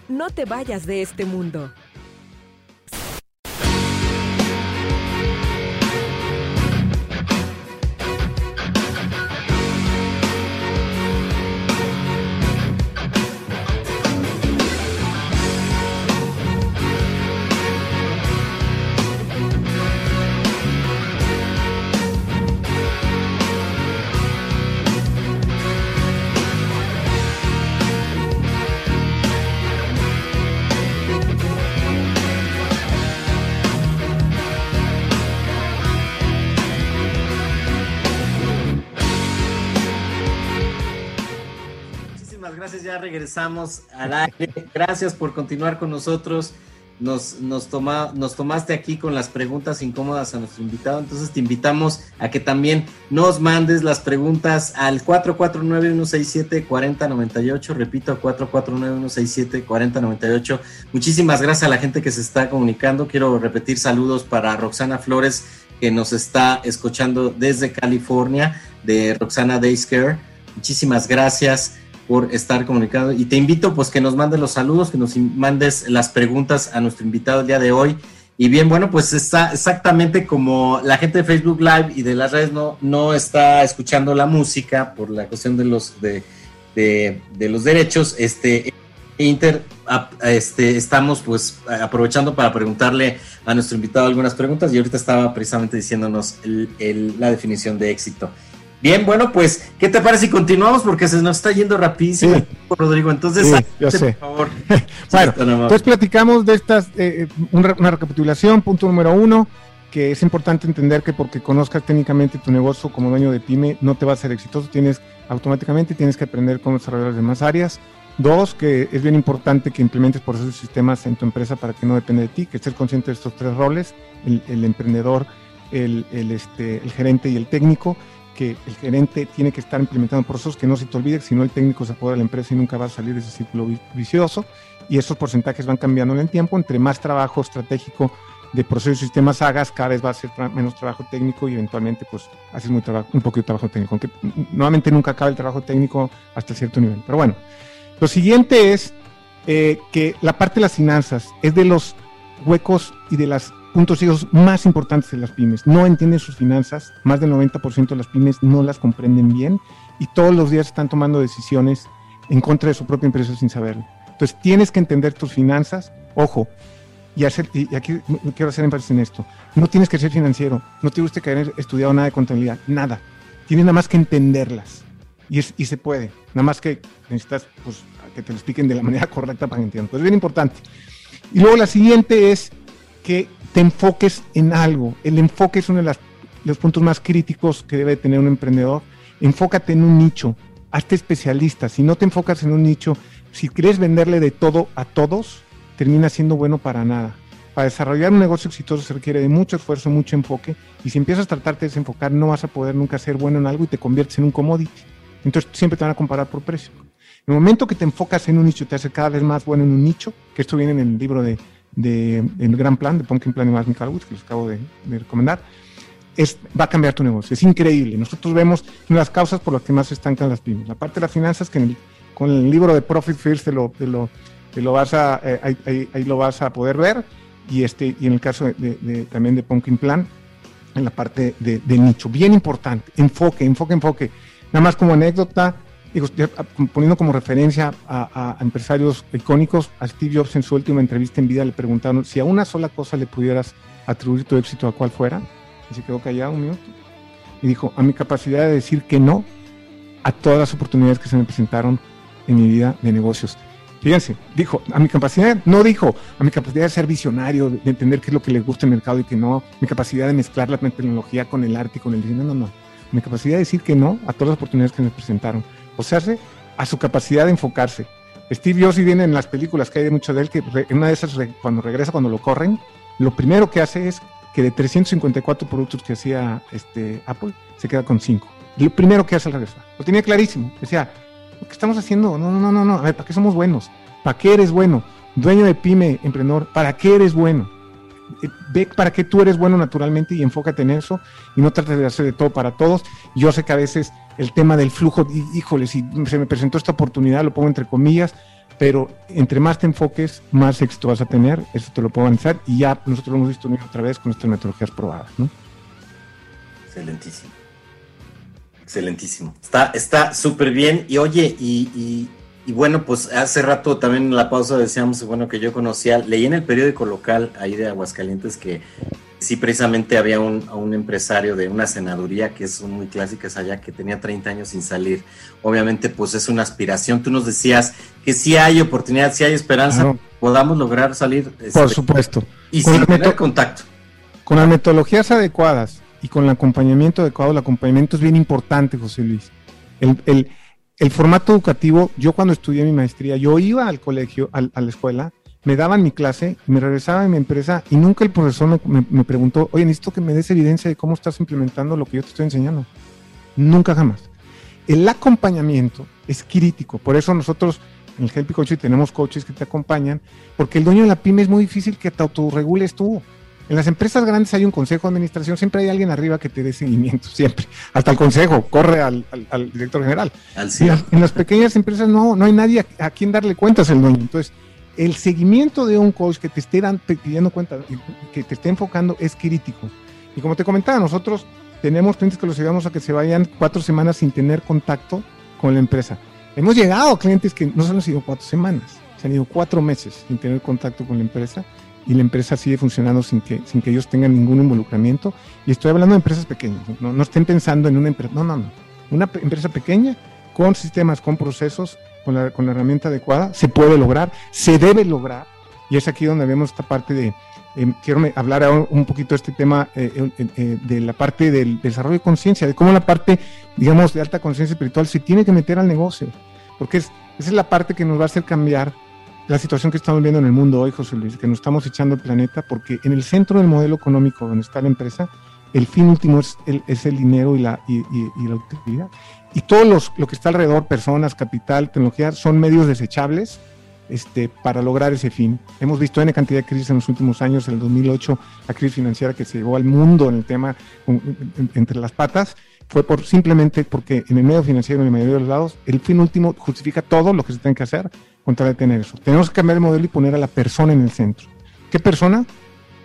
No te vayas de este mundo. Ya regresamos al aire. Gracias por continuar con nosotros. nos, nos, toma, nos tomaste aquí con las preguntas incómodas a nuestro invitado, entonces te invitamos a que también nos mandes las preguntas al 449-167-4098, repito, 449-167-4098. Muchísimas gracias a la gente que se está comunicando, quiero repetir saludos para Roxana Flores, que nos está escuchando desde California, de Roxana Dayscare. Muchísimas gracias por estar comunicado y te invito pues que nos mandes los saludos, que nos mandes las preguntas a nuestro invitado el día de hoy. Y bien, bueno, pues está exactamente como la gente de Facebook Live y de las redes no, no está escuchando la música por la cuestión de los, de, de, los derechos, este, Inter, este, estamos pues aprovechando para preguntarle a nuestro invitado algunas preguntas y ahorita estaba precisamente diciéndonos el, la definición de éxito. Bien, bueno, pues, ¿qué te parece si continuamos? Porque se nos está yendo rapidísimo, Sí. Rodrigo. Entonces, Sí, adelante, yo sé. por favor. Bueno, entonces platicamos de estas, eh, re- una recapitulación, punto número uno, que es importante entender que porque conozcas técnicamente tu negocio como dueño de pyme, no te va a ser exitoso, tienes automáticamente tienes que aprender cómo desarrollar las demás áreas. Dos, que es bien importante que implementes procesos y sistemas en tu empresa para que no dependa de ti, que estés consciente de estos tres roles, el, el emprendedor, el, el, este, el gerente y el técnico, que el gerente tiene que estar implementando procesos que no se te olvide, si no el técnico se apodera de la empresa y nunca va a salir de ese círculo vi- vicioso y esos porcentajes van cambiando en el tiempo. Entre más trabajo estratégico de procesos y sistemas hagas, cada vez va a ser menos trabajo técnico y eventualmente pues haces un poquito de trabajo técnico, aunque nuevamente nunca acaba el trabajo técnico hasta cierto nivel. Pero bueno, lo siguiente es eh, que la parte de las finanzas es de los huecos y de los puntos ciegos más importantes de las pymes. No entienden sus finanzas, más del 90% de las pymes no las comprenden bien y todos los días están tomando decisiones en contra de su propia empresa sin saberlo. Entonces tienes que entender tus finanzas, ojo, y, hacer, y aquí quiero hacer énfasis en esto, no tienes que ser financiero, no tienes que haber estudiado nada de contabilidad, nada, tienes nada más que entenderlas y, se puede, nada más que necesitas pues, que te lo expliquen de la manera correcta para que entiendan, pues es bien importante. Y luego la siguiente es que te enfoques en algo, el enfoque es uno de los puntos más críticos que debe tener un emprendedor, enfócate en un nicho, hazte especialista, si no te enfocas en un nicho, si quieres venderle de todo a todos, termina siendo bueno para nada. Para desarrollar un negocio exitoso se requiere de mucho esfuerzo, mucho enfoque, y si empiezas a tratarte de desenfocar, no vas a poder nunca ser bueno en algo y te conviertes en un commodity. Entonces siempre te van a comparar por precio. En el momento que te enfocas en un nicho, te hace cada vez más bueno en un nicho, que esto viene en el libro de, de El Gran Plan, de Pumpkin Plan y Martin Calwood, que los acabo de, de recomendar, es, va a cambiar tu negocio. Es increíble. Nosotros vemos una de las causas por las que más se estancan las pymes. La parte de las finanzas, que en el- con el libro de Profit First te lo, te lo, te lo vas a, eh, ahí, ahí- lo vas a poder ver. Y, este, y en el caso de- de- también de Pumpkin Plan, en la parte de, de nicho. Bien importante. Enfoque, enfoque, enfoque. Nada más como anécdota, digo, ah, poniendo como referencia a, a- empresarios icónicos, a Steve Jobs en su última entrevista en vida le preguntaron si a una sola cosa le pudieras atribuir tu éxito a cuál fuera. Y se quedó callado un minuto. Y dijo, a mi capacidad de decir que no a todas las oportunidades que se me presentaron en mi vida de negocios. Fíjense, dijo, a mi capacidad, no dijo, a mi capacidad de ser visionario, de, de entender qué es lo que le gusta al mercado y que no, mi capacidad de mezclar la tecnología con el arte y con el diseño, no, no, no. Mi capacidad de decir que no a todas las oportunidades que me presentaron. O sea, a su capacidad de enfocarse. Steve Jobs, y viene en las películas que hay de mucho de él, que en una de esas, cuando regresa, cuando lo corren, lo primero que hace es que de 354 productos que hacía este, Apple, se queda con 5. Lo primero que hace al regresar. Lo tenía clarísimo. Decía, ¿qué estamos haciendo? No, no, no, no. A ver, ¿para qué somos buenos? ¿Para qué eres bueno? Dueño de pyme, emprendedor, ¿para qué eres bueno? Eh, Ve para qué tú eres bueno naturalmente y enfócate en eso y no trates de hacer de todo para todos. Yo sé que a veces el tema del flujo, hí- híjole, si se me presentó esta oportunidad, lo pongo entre comillas, pero entre más te enfoques, más éxito vas a tener, eso te lo puedo avanzar y ya nosotros lo hemos visto otra vez con estas metodologías probadas, ¿no? Excelentísimo. Excelentísimo. Está está súper bien. Y oye, y- y bueno, pues hace rato también en la pausa decíamos, bueno, que yo conocía, leí en el periódico local ahí de Aguascalientes que sí precisamente había un, a un empresario de una senaduría que es muy clásicas allá, que tenía 30 años sin salir. Obviamente, pues es una aspiración. Tú nos decías que sí hay oportunidad, sí hay esperanza, Claro. podamos lograr salir este, Por supuesto. y Con sin tener contacto. Con las metodologías adecuadas y con el acompañamiento adecuado, el acompañamiento es bien importante, José Luis. El, el- el formato educativo, yo cuando estudié mi maestría, yo iba al colegio, al- a la escuela, me daban mi clase, me regresaba a mi empresa y nunca el profesor me, me- me preguntó, oye, necesito que me des evidencia de cómo estás implementando lo que yo te estoy enseñando. Nunca jamás. El acompañamiento es crítico, por eso nosotros en el Helpy Coaching tenemos coaches que te acompañan, porque el dueño de la pyme es muy difícil que te autorregules tú. En las empresas grandes hay un consejo de administración, siempre hay alguien arriba que te dé seguimiento, siempre. Hasta el consejo, corre al, al- al director general. Al En las, en las pequeñas empresas no, no hay nadie a, a quien darle cuentas el dueño. Entonces, el seguimiento de un coach que te esté dan- te- pidiendo cuenta, que te esté enfocando, es crítico. Y como te comentaba, nosotros tenemos clientes que los llevamos a que se vayan cuatro semanas sin tener contacto con la empresa. Hemos llegado a clientes que no solo han sido cuatro semanas, se han ido cuatro meses sin tener contacto con la empresa y la empresa sigue funcionando sin que, sin que ellos tengan ningún involucramiento. Y estoy hablando de empresas pequeñas, no, no estén pensando en una empresa, no, no, no. Una empresa pequeña con sistemas, con procesos, con la, con la herramienta adecuada, se puede lograr, se debe lograr. Y es aquí donde vemos esta parte de, eh, quiero hablar un poquito de este tema eh, eh, eh, de la parte del desarrollo de conciencia, de cómo la parte, digamos, de alta conciencia espiritual se tiene que meter al negocio, porque es, esa es la parte que nos va a hacer cambiar la situación que estamos viendo en el mundo hoy, José Luis, que nos estamos echando el planeta, porque en el centro del modelo económico donde está la empresa, el fin último es el, dinero y la, y, la utilidad. Y todo los, lo que está alrededor, personas, capital, tecnología, son medios desechables este, para lograr ese fin. Hemos visto N cantidad de crisis en los últimos años, en el 2008, la crisis financiera que se llevó al mundo en el tema entre las patas, fue por simplemente porque en el medio financiero, en la mayoría de los lados, el fin último justifica todo lo que se tiene que hacer contra detener eso. Tenemos que cambiar el modelo y poner a la persona en el centro. ¿Qué persona?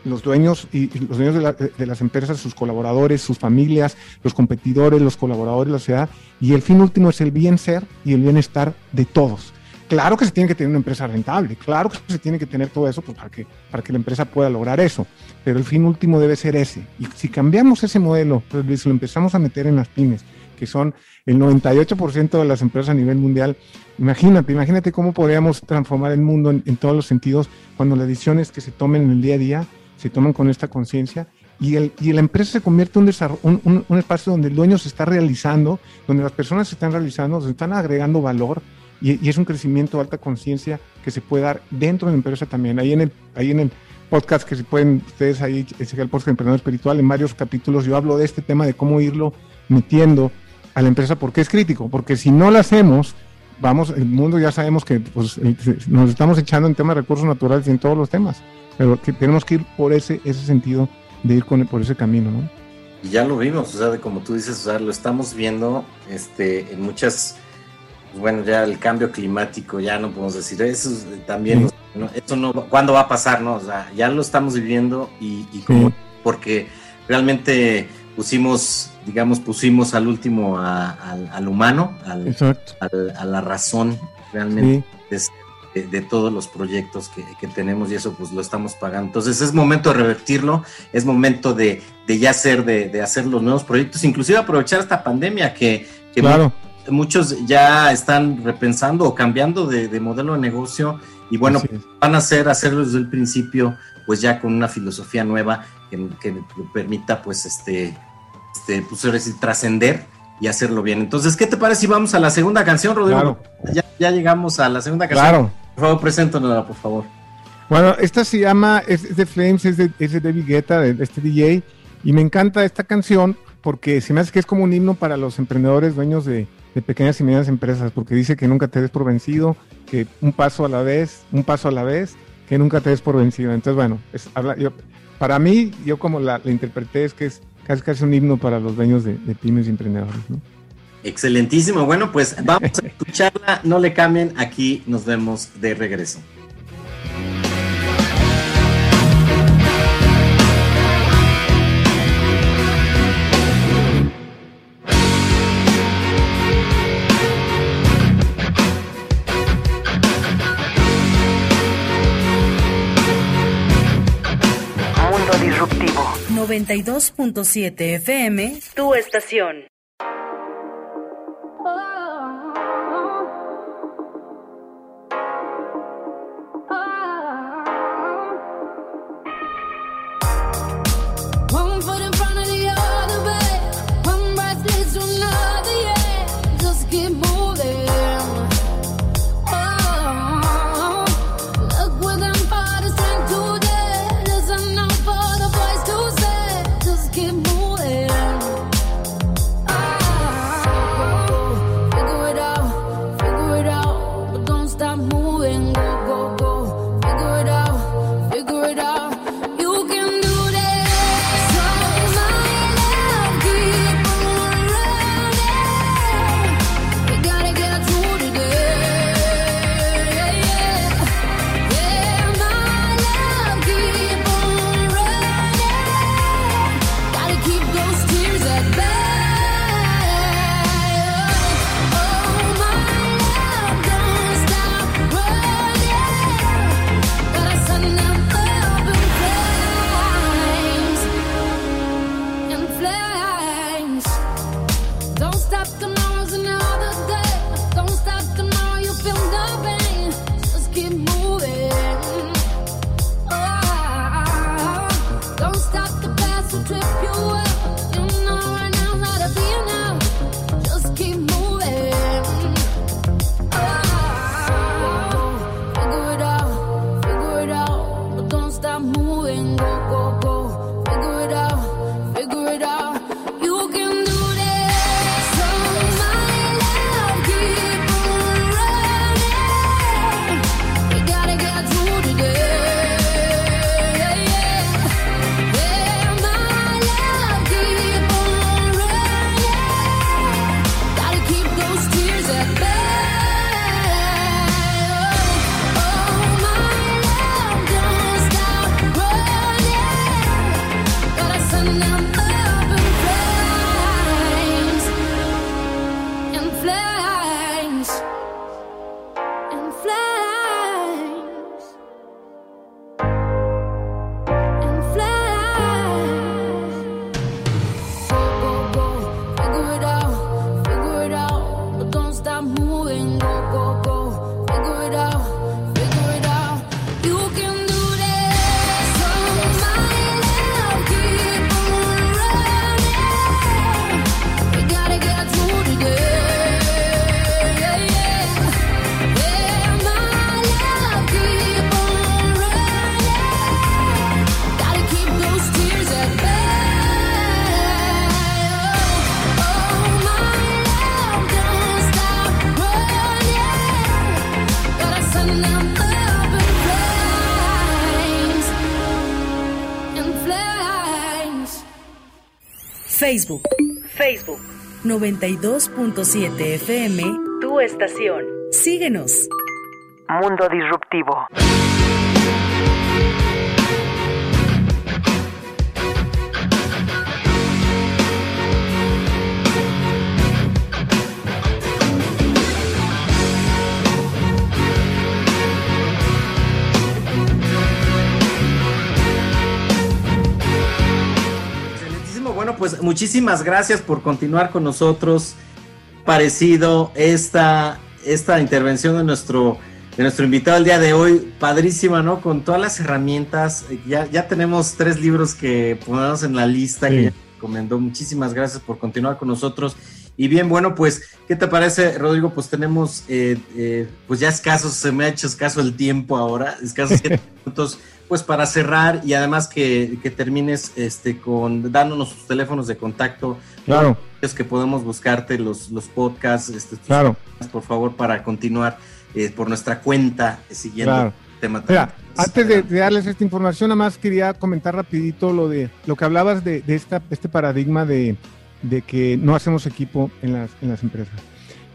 Los dueños y los dueños de, la- de las empresas, sus colaboradores, sus familias, los competidores, los colaboradores, la sociedad. Y el fin último es el bien ser y el bienestar de todos. Claro que se tiene que tener una empresa rentable, claro que se tiene que tener todo eso pues, para, que, para que la empresa pueda lograr eso, pero el fin último debe ser ese. Y si cambiamos ese modelo, pues, lo empezamos a meter en las pymes, que son el 98% de las empresas a nivel mundial, imagínate, imagínate cómo podríamos transformar el mundo en, todos los sentidos cuando las decisiones que se tomen en el día a día se toman con esta conciencia y, el, y la empresa se convierte en un, un- un espacio donde el dueño se está realizando, donde las personas se están realizando, se están agregando valor y, y es un crecimiento alta conciencia que se puede dar dentro de la empresa también. Ahí en el, ahí en el podcast que se pueden ustedes ahí, es el podcast de Emprendedor Espiritual, en varios capítulos yo hablo de este tema de cómo irlo metiendo a la empresa porque es crítico, porque si no lo hacemos, vamos, el mundo ya sabemos que pues, el- nos estamos echando en temas de recursos naturales y en todos los temas, pero que tenemos que ir por ese, ese sentido de ir con, por ese camino, ¿no? Y ya lo vimos, o sea, de como tú dices, o sea, lo estamos viendo este, en muchas, bueno, ya el cambio climático, ya no podemos decir eso es, eh, también, Sí. ¿no? eso no, ¿cuándo va a pasar? No? O sea, ya lo estamos viviendo y, y como, Sí. porque realmente pusimos, digamos, pusimos al último a- al, al humano, al- a la razón realmente Sí. de, de- de todos los proyectos que, que tenemos y eso pues lo estamos pagando. Entonces es momento de revertirlo, es momento de, de ya hacer, de, de hacer los nuevos proyectos, inclusive aprovechar esta pandemia que, que Claro. Muchos ya están repensando o cambiando de, de modelo de negocio y bueno, van a hacer, hacerlo desde el principio, pues ya con una filosofía nueva que, que permita pues este, este pues sí, trascender y hacerlo bien. Entonces, ¿qué te parece si vamos a la segunda canción, Rodrigo? Claro. Ya, ya llegamos a la segunda canción. Claro. Por favor, preséntanosla, por favor. Bueno, esta se llama, es, de Flames, es de, es de David Guetta, de, de este DJ, y me encanta esta canción porque se me hace que es como un himno para los emprendedores, dueños de, de pequeñas y medianas empresas, porque dice que nunca te des por vencido, que un paso a la vez, un paso a la vez, que nunca te des por vencido. Entonces, bueno, es, habla, yo, para mí, yo como la, la interpreté, es que es casi casi un himno para los dueños de, de pymes y emprendedores. ¿no? Excelentísimo. Bueno, pues vamos a escucharla. No le cambien. Aquí nos vemos de regreso. 92.7 FM, tu estación. Facebook. Facebook. 92.7 FM, tu estación. Síguenos. Mundo disruptivo. Pues muchísimas gracias por continuar con nosotros. Parecido esta, esta intervención de nuestro, de nuestro invitado el día de hoy. Padrísima, ¿no? Con todas las herramientas. Ya, ya tenemos tres libros que ponemos en la lista Sí. que ya recomendó. Muchísimas gracias por continuar con nosotros. Y bien, bueno, pues, ¿qué te parece, Rodrigo? Pues tenemos, eh, eh, pues ya escasos, se me ha hecho escaso el tiempo ahora, escasos siete minutos, pues para cerrar y además que, que termines este, con dándonos tus teléfonos de contacto, Claro, es que podemos buscarte los, los podcasts, este, tus claro, temas, por favor, para continuar eh, por nuestra cuenta eh, siguiendo claro. el tema. Mira, antes de, de darles esta información, nada más quería comentar rapidito lo de lo que hablabas de, de esta, este paradigma de, de que no hacemos equipo en las, en las empresas.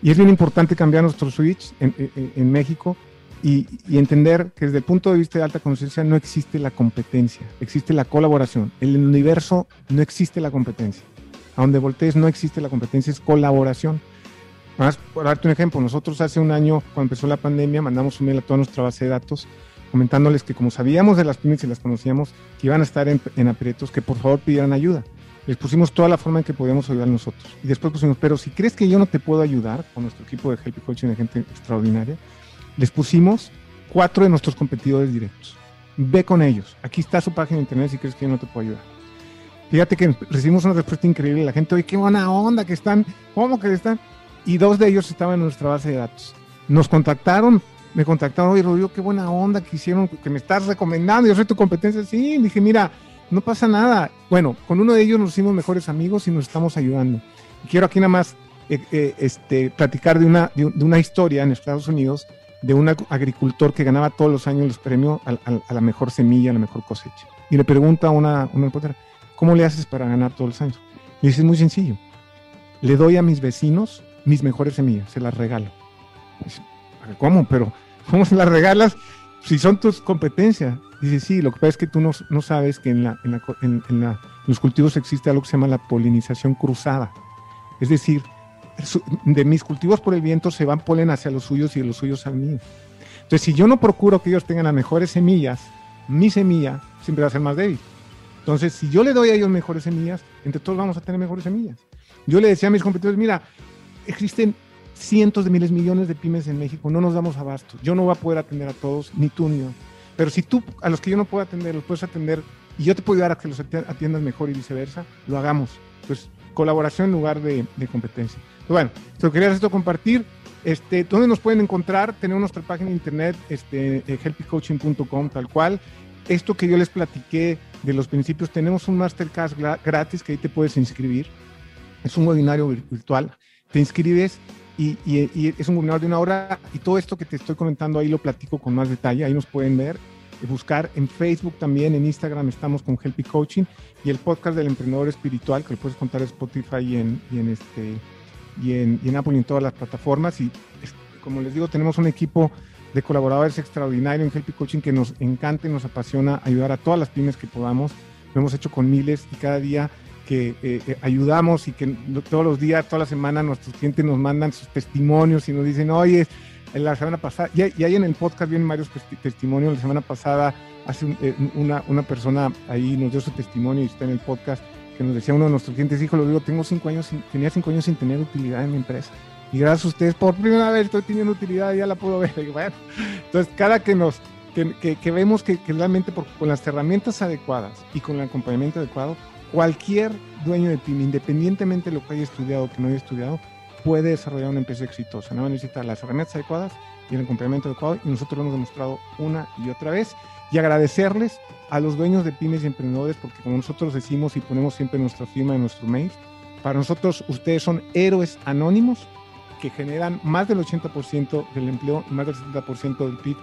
Y es bien importante cambiar nuestro switch en, México y, y entender que desde el punto de vista de alta conciencia no existe la competencia, existe la colaboración. En el universo no existe la competencia. A donde voltees no existe la competencia, es colaboración. Más, por darte un ejemplo, nosotros hace un año, cuando empezó la pandemia, mandamos un mail a toda nuestra base de datos comentándoles que como sabíamos de las pymes y las conocíamos, que iban a estar en, en aprietos, que por favor pidieran ayuda. Les pusimos toda la forma en que podíamos ayudar nosotros. Y después pusimos, pero si crees que yo no te puedo ayudar con nuestro equipo de Help Coaching de gente extraordinaria, les pusimos cuatro de nuestros competidores directos. Ve con ellos. Aquí está su página de internet si crees que yo no te puedo ayudar. Fíjate que recibimos una respuesta increíble. La gente, oye, qué buena onda que están. ¿Cómo que están? Y dos de ellos estaban en nuestra base de datos. Nos contactaron, me contactaron, oye, Rodrigo, qué buena onda que hicieron, que me estás recomendando, yo soy tu competencia. Sí, dije, mira, no pasa nada. Bueno, con uno de ellos nos hicimos mejores amigos y nos estamos ayudando. Quiero aquí nada más eh, eh, este, platicar de una, de, un- de una historia en Estados Unidos de un ag- agricultor que ganaba todos los años los premios a, la mejor semilla, a la mejor cosecha. Y le pregunta a una, una reportera, ¿cómo le haces para ganar todos los años? Le dice, es muy sencillo. Le doy a mis vecinos mis mejores semillas, se las regalo. ¿Cómo? Pero, ¿cómo se las regalas si son tus competencias? Dice, sí, lo que pasa es que tú no, no sabes que en, la, en, la en- en la- los cultivos existe algo que se llama la polinización cruzada. Es decir, de mis cultivos por el viento se van polen hacia los suyos y de los suyos al mío. Entonces, si yo no procuro que ellos tengan las mejores semillas, mi semilla siempre va a ser más débil. Entonces, si yo le doy a ellos mejores semillas, entre todos vamos a tener mejores semillas. Yo le decía a mis competidores, mira, existen cientos de miles, millones de pymes en México, no nos damos abasto. Yo no voy a poder atender a todos, ni tú ni yo. Pero si tú, a los que yo no puedo atender, los puedes atender y yo te puedo ayudar a que los ati- atiendas mejor y viceversa, lo hagamos. Pues colaboración en lugar de, de competencia. Pues bueno, te quería esto compartir. Este, ¿Dónde nos pueden encontrar? Tenemos nuestra página de internet, este, eh, helpycoaching.com, tal cual. Esto que yo les platiqué de los principios, tenemos un masterclass gra- gratis que ahí te puedes inscribir. Es un webinario vir- virtual. Te inscribes y, y- y es un webinario de una hora y todo esto que te estoy comentando ahí lo platico con más detalle. Ahí nos pueden ver, eh, buscar en Facebook también, en Instagram estamos con Helpy Coaching y el podcast del emprendedor espiritual que lo puedes contar en Spotify y en, y en este y en, y en Apple y en todas las plataformas. Y como les digo, tenemos un equipo de colaboradores extraordinario en Helpy Coaching que nos encanta y nos apasiona ayudar a todas las pymes que podamos. Lo hemos hecho con miles y cada día que eh, eh, ayudamos y que todos los días, toda la semana nuestros clientes nos mandan sus testimonios y nos dicen, oye, la semana pasada, y, ahí en el podcast vienen varios testi- testimonios, la semana pasada hace un- eh, una, una persona ahí nos dio su testimonio y está en el podcast que nos decía uno de nuestros clientes, hijo, lo digo, tengo cinco años, sin- tenía cinco años sin tener utilidad en mi empresa. y gracias a ustedes por primera vez estoy teniendo utilidad, ya la puedo ver. Y bueno, entonces, cada que nos que, que- que vemos que, que realmente por- con las herramientas adecuadas y con el acompañamiento adecuado, cualquier dueño de pyme, independientemente de lo que haya estudiado o que no haya estudiado, puede desarrollar una empresa exitosa. No necesita las herramientas adecuadas y el acompañamiento adecuado y nosotros lo hemos demostrado una y otra vez. Y agradecerles a los dueños de pymes y emprendedores porque como nosotros decimos y ponemos siempre nuestra firma en nuestro mail, para nosotros ustedes son héroes anónimos que generan más del 80% del empleo y más del 70% del PIB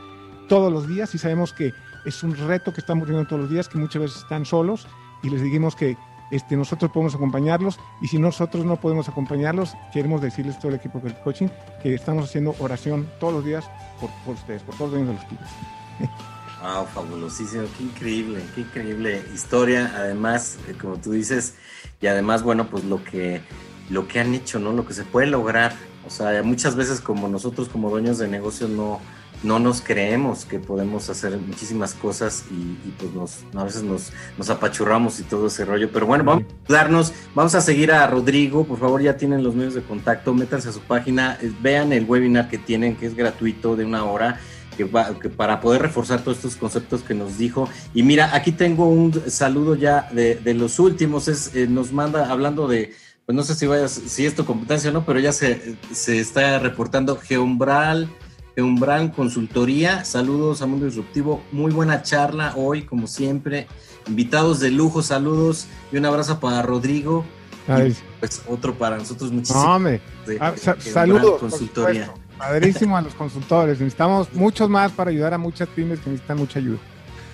todos los días y sabemos que es un reto que estamos viviendo todos los días, que muchas veces están solos y les dijimos que este, nosotros podemos acompañarlos y si nosotros no podemos acompañarlos, queremos decirles todo el equipo del coaching que estamos haciendo oración todos los días por, por ustedes, por todos los dueños de los pymes. Wow, fabulosísimo, qué increíble, qué increíble historia, además, eh, como tú dices, y además, bueno, pues lo que, lo que han hecho, ¿no? Lo que se puede lograr, o sea, muchas veces como nosotros como dueños de negocios no, no nos creemos que podemos hacer muchísimas cosas y, y, pues nos, a veces nos, nos apachurramos y todo ese rollo, pero bueno, vamos a ayudarnos, vamos a seguir a Rodrigo, por favor ya tienen los medios de contacto, métanse a su página, eh, vean el webinar que tienen, que es gratuito de una hora, que, va- que para poder reforzar todos estos conceptos que nos dijo. Y mira, aquí tengo un saludo ya de, de los últimos, es, eh, nos manda hablando de, pues no sé si vayas, si es tu competencia o no, pero ya se, se está reportando Geumbral, Geumbral Consultoría, saludos a Mundo Disruptivo, muy buena charla hoy, como siempre, invitados de lujo, saludos y un abrazo para Rodrigo. Ay, Y, pues otro para nosotros no, hombre, de- ah, sa- saludos. Consultoría. Padrísimo a los consultores. Necesitamos muchos más para ayudar a muchas pymes que necesitan mucha ayuda.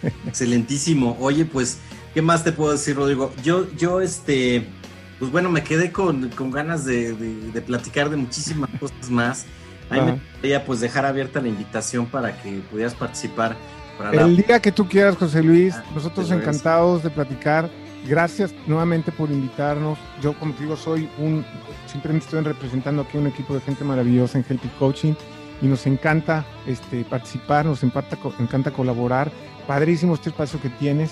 Excelentísimo. Oye, pues, ¿qué más te puedo decir, Rodrigo? Yo, yo, este, pues bueno, me quedé con, con ganas de, de- de platicar de muchísimas cosas más. A mí me Ajá. gustaría, pues, dejar abierta la invitación para que pudieras participar. Para la- El día que tú quieras, José Luis, Ah, nosotros encantados de platicar. Gracias nuevamente por invitarnos. Yo, como te digo, soy un, simplemente estoy representando aquí un equipo de gente maravillosa en Healthy Coaching y nos encanta este, participar, nos encanta, encanta colaborar. Padrísimo este espacio que tienes.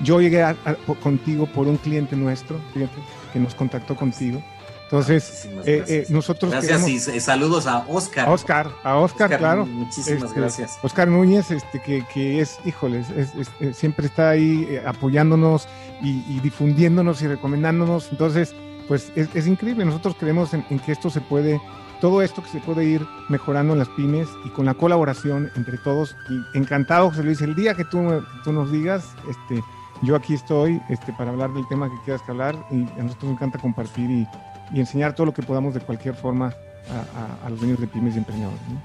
Yo llegué a- contigo por un cliente nuestro, fíjate, que nos contactó contigo. Entonces, eh, eh, nosotros Gracias queremos- y saludos a Oscar. a Oscar, a Oscar, Oscar, claro. muchísimas Este, gracias. Oscar Núñez, este, que, que es, híjoles, es- es- eh, siempre está ahí eh, apoyándonos y, y difundiéndonos y recomendándonos. Entonces, pues es, es increíble. Nosotros creemos en, en que esto se puede, todo esto que se puede ir mejorando en las pymes y con la colaboración entre todos. Y encantado, José Luis, el día que tú, que tú nos digas, este, yo aquí estoy este, para hablar del tema que quieras que hablar y a nosotros nos encanta compartir y, y enseñar todo lo que podamos de cualquier forma a, a- a los dueños de pymes y emprendedores. ¿no?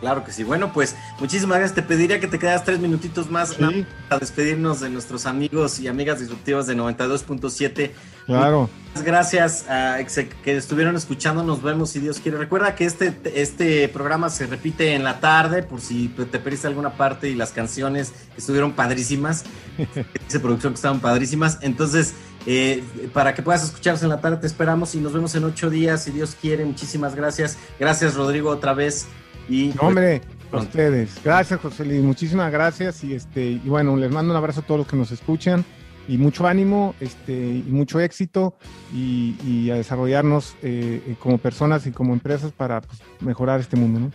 Claro que sí. Bueno, pues muchísimas gracias. Te pediría que te quedas tres minutitos más Sí. para despedirnos de nuestros amigos y amigas disruptivas de 92.7. Claro. Muchas gracias a que estuvieron escuchando. Nos vemos si Dios quiere. Recuerda que este, este programa se repite en la tarde por si te perdiste alguna parte y las canciones estuvieron padrísimas. Dice producción que estaban padrísimas. Entonces, eh, para que puedas escucharse en la tarde, te esperamos y nos vemos en ocho días si Dios quiere. Muchísimas gracias. Gracias, Rodrigo, otra vez. Y No, pues, hombre, a ustedes. Gracias, José Luis. Muchísimas gracias. Y este, y bueno, les mando un abrazo a todos los que nos escuchan. Y mucho ánimo, este, y mucho éxito, y, y a desarrollarnos eh, eh, como personas y como empresas para pues, mejorar este mundo, ¿no?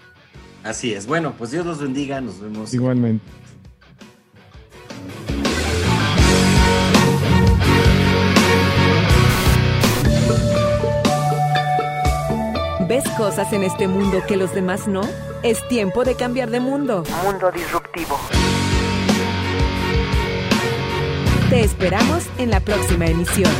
Así es. Bueno, pues Dios los bendiga. Nos vemos. Igualmente. ¿Ves cosas en este mundo que los demás no? Es tiempo de cambiar de mundo. Mundo Disruptivo. Te esperamos en la próxima emisión.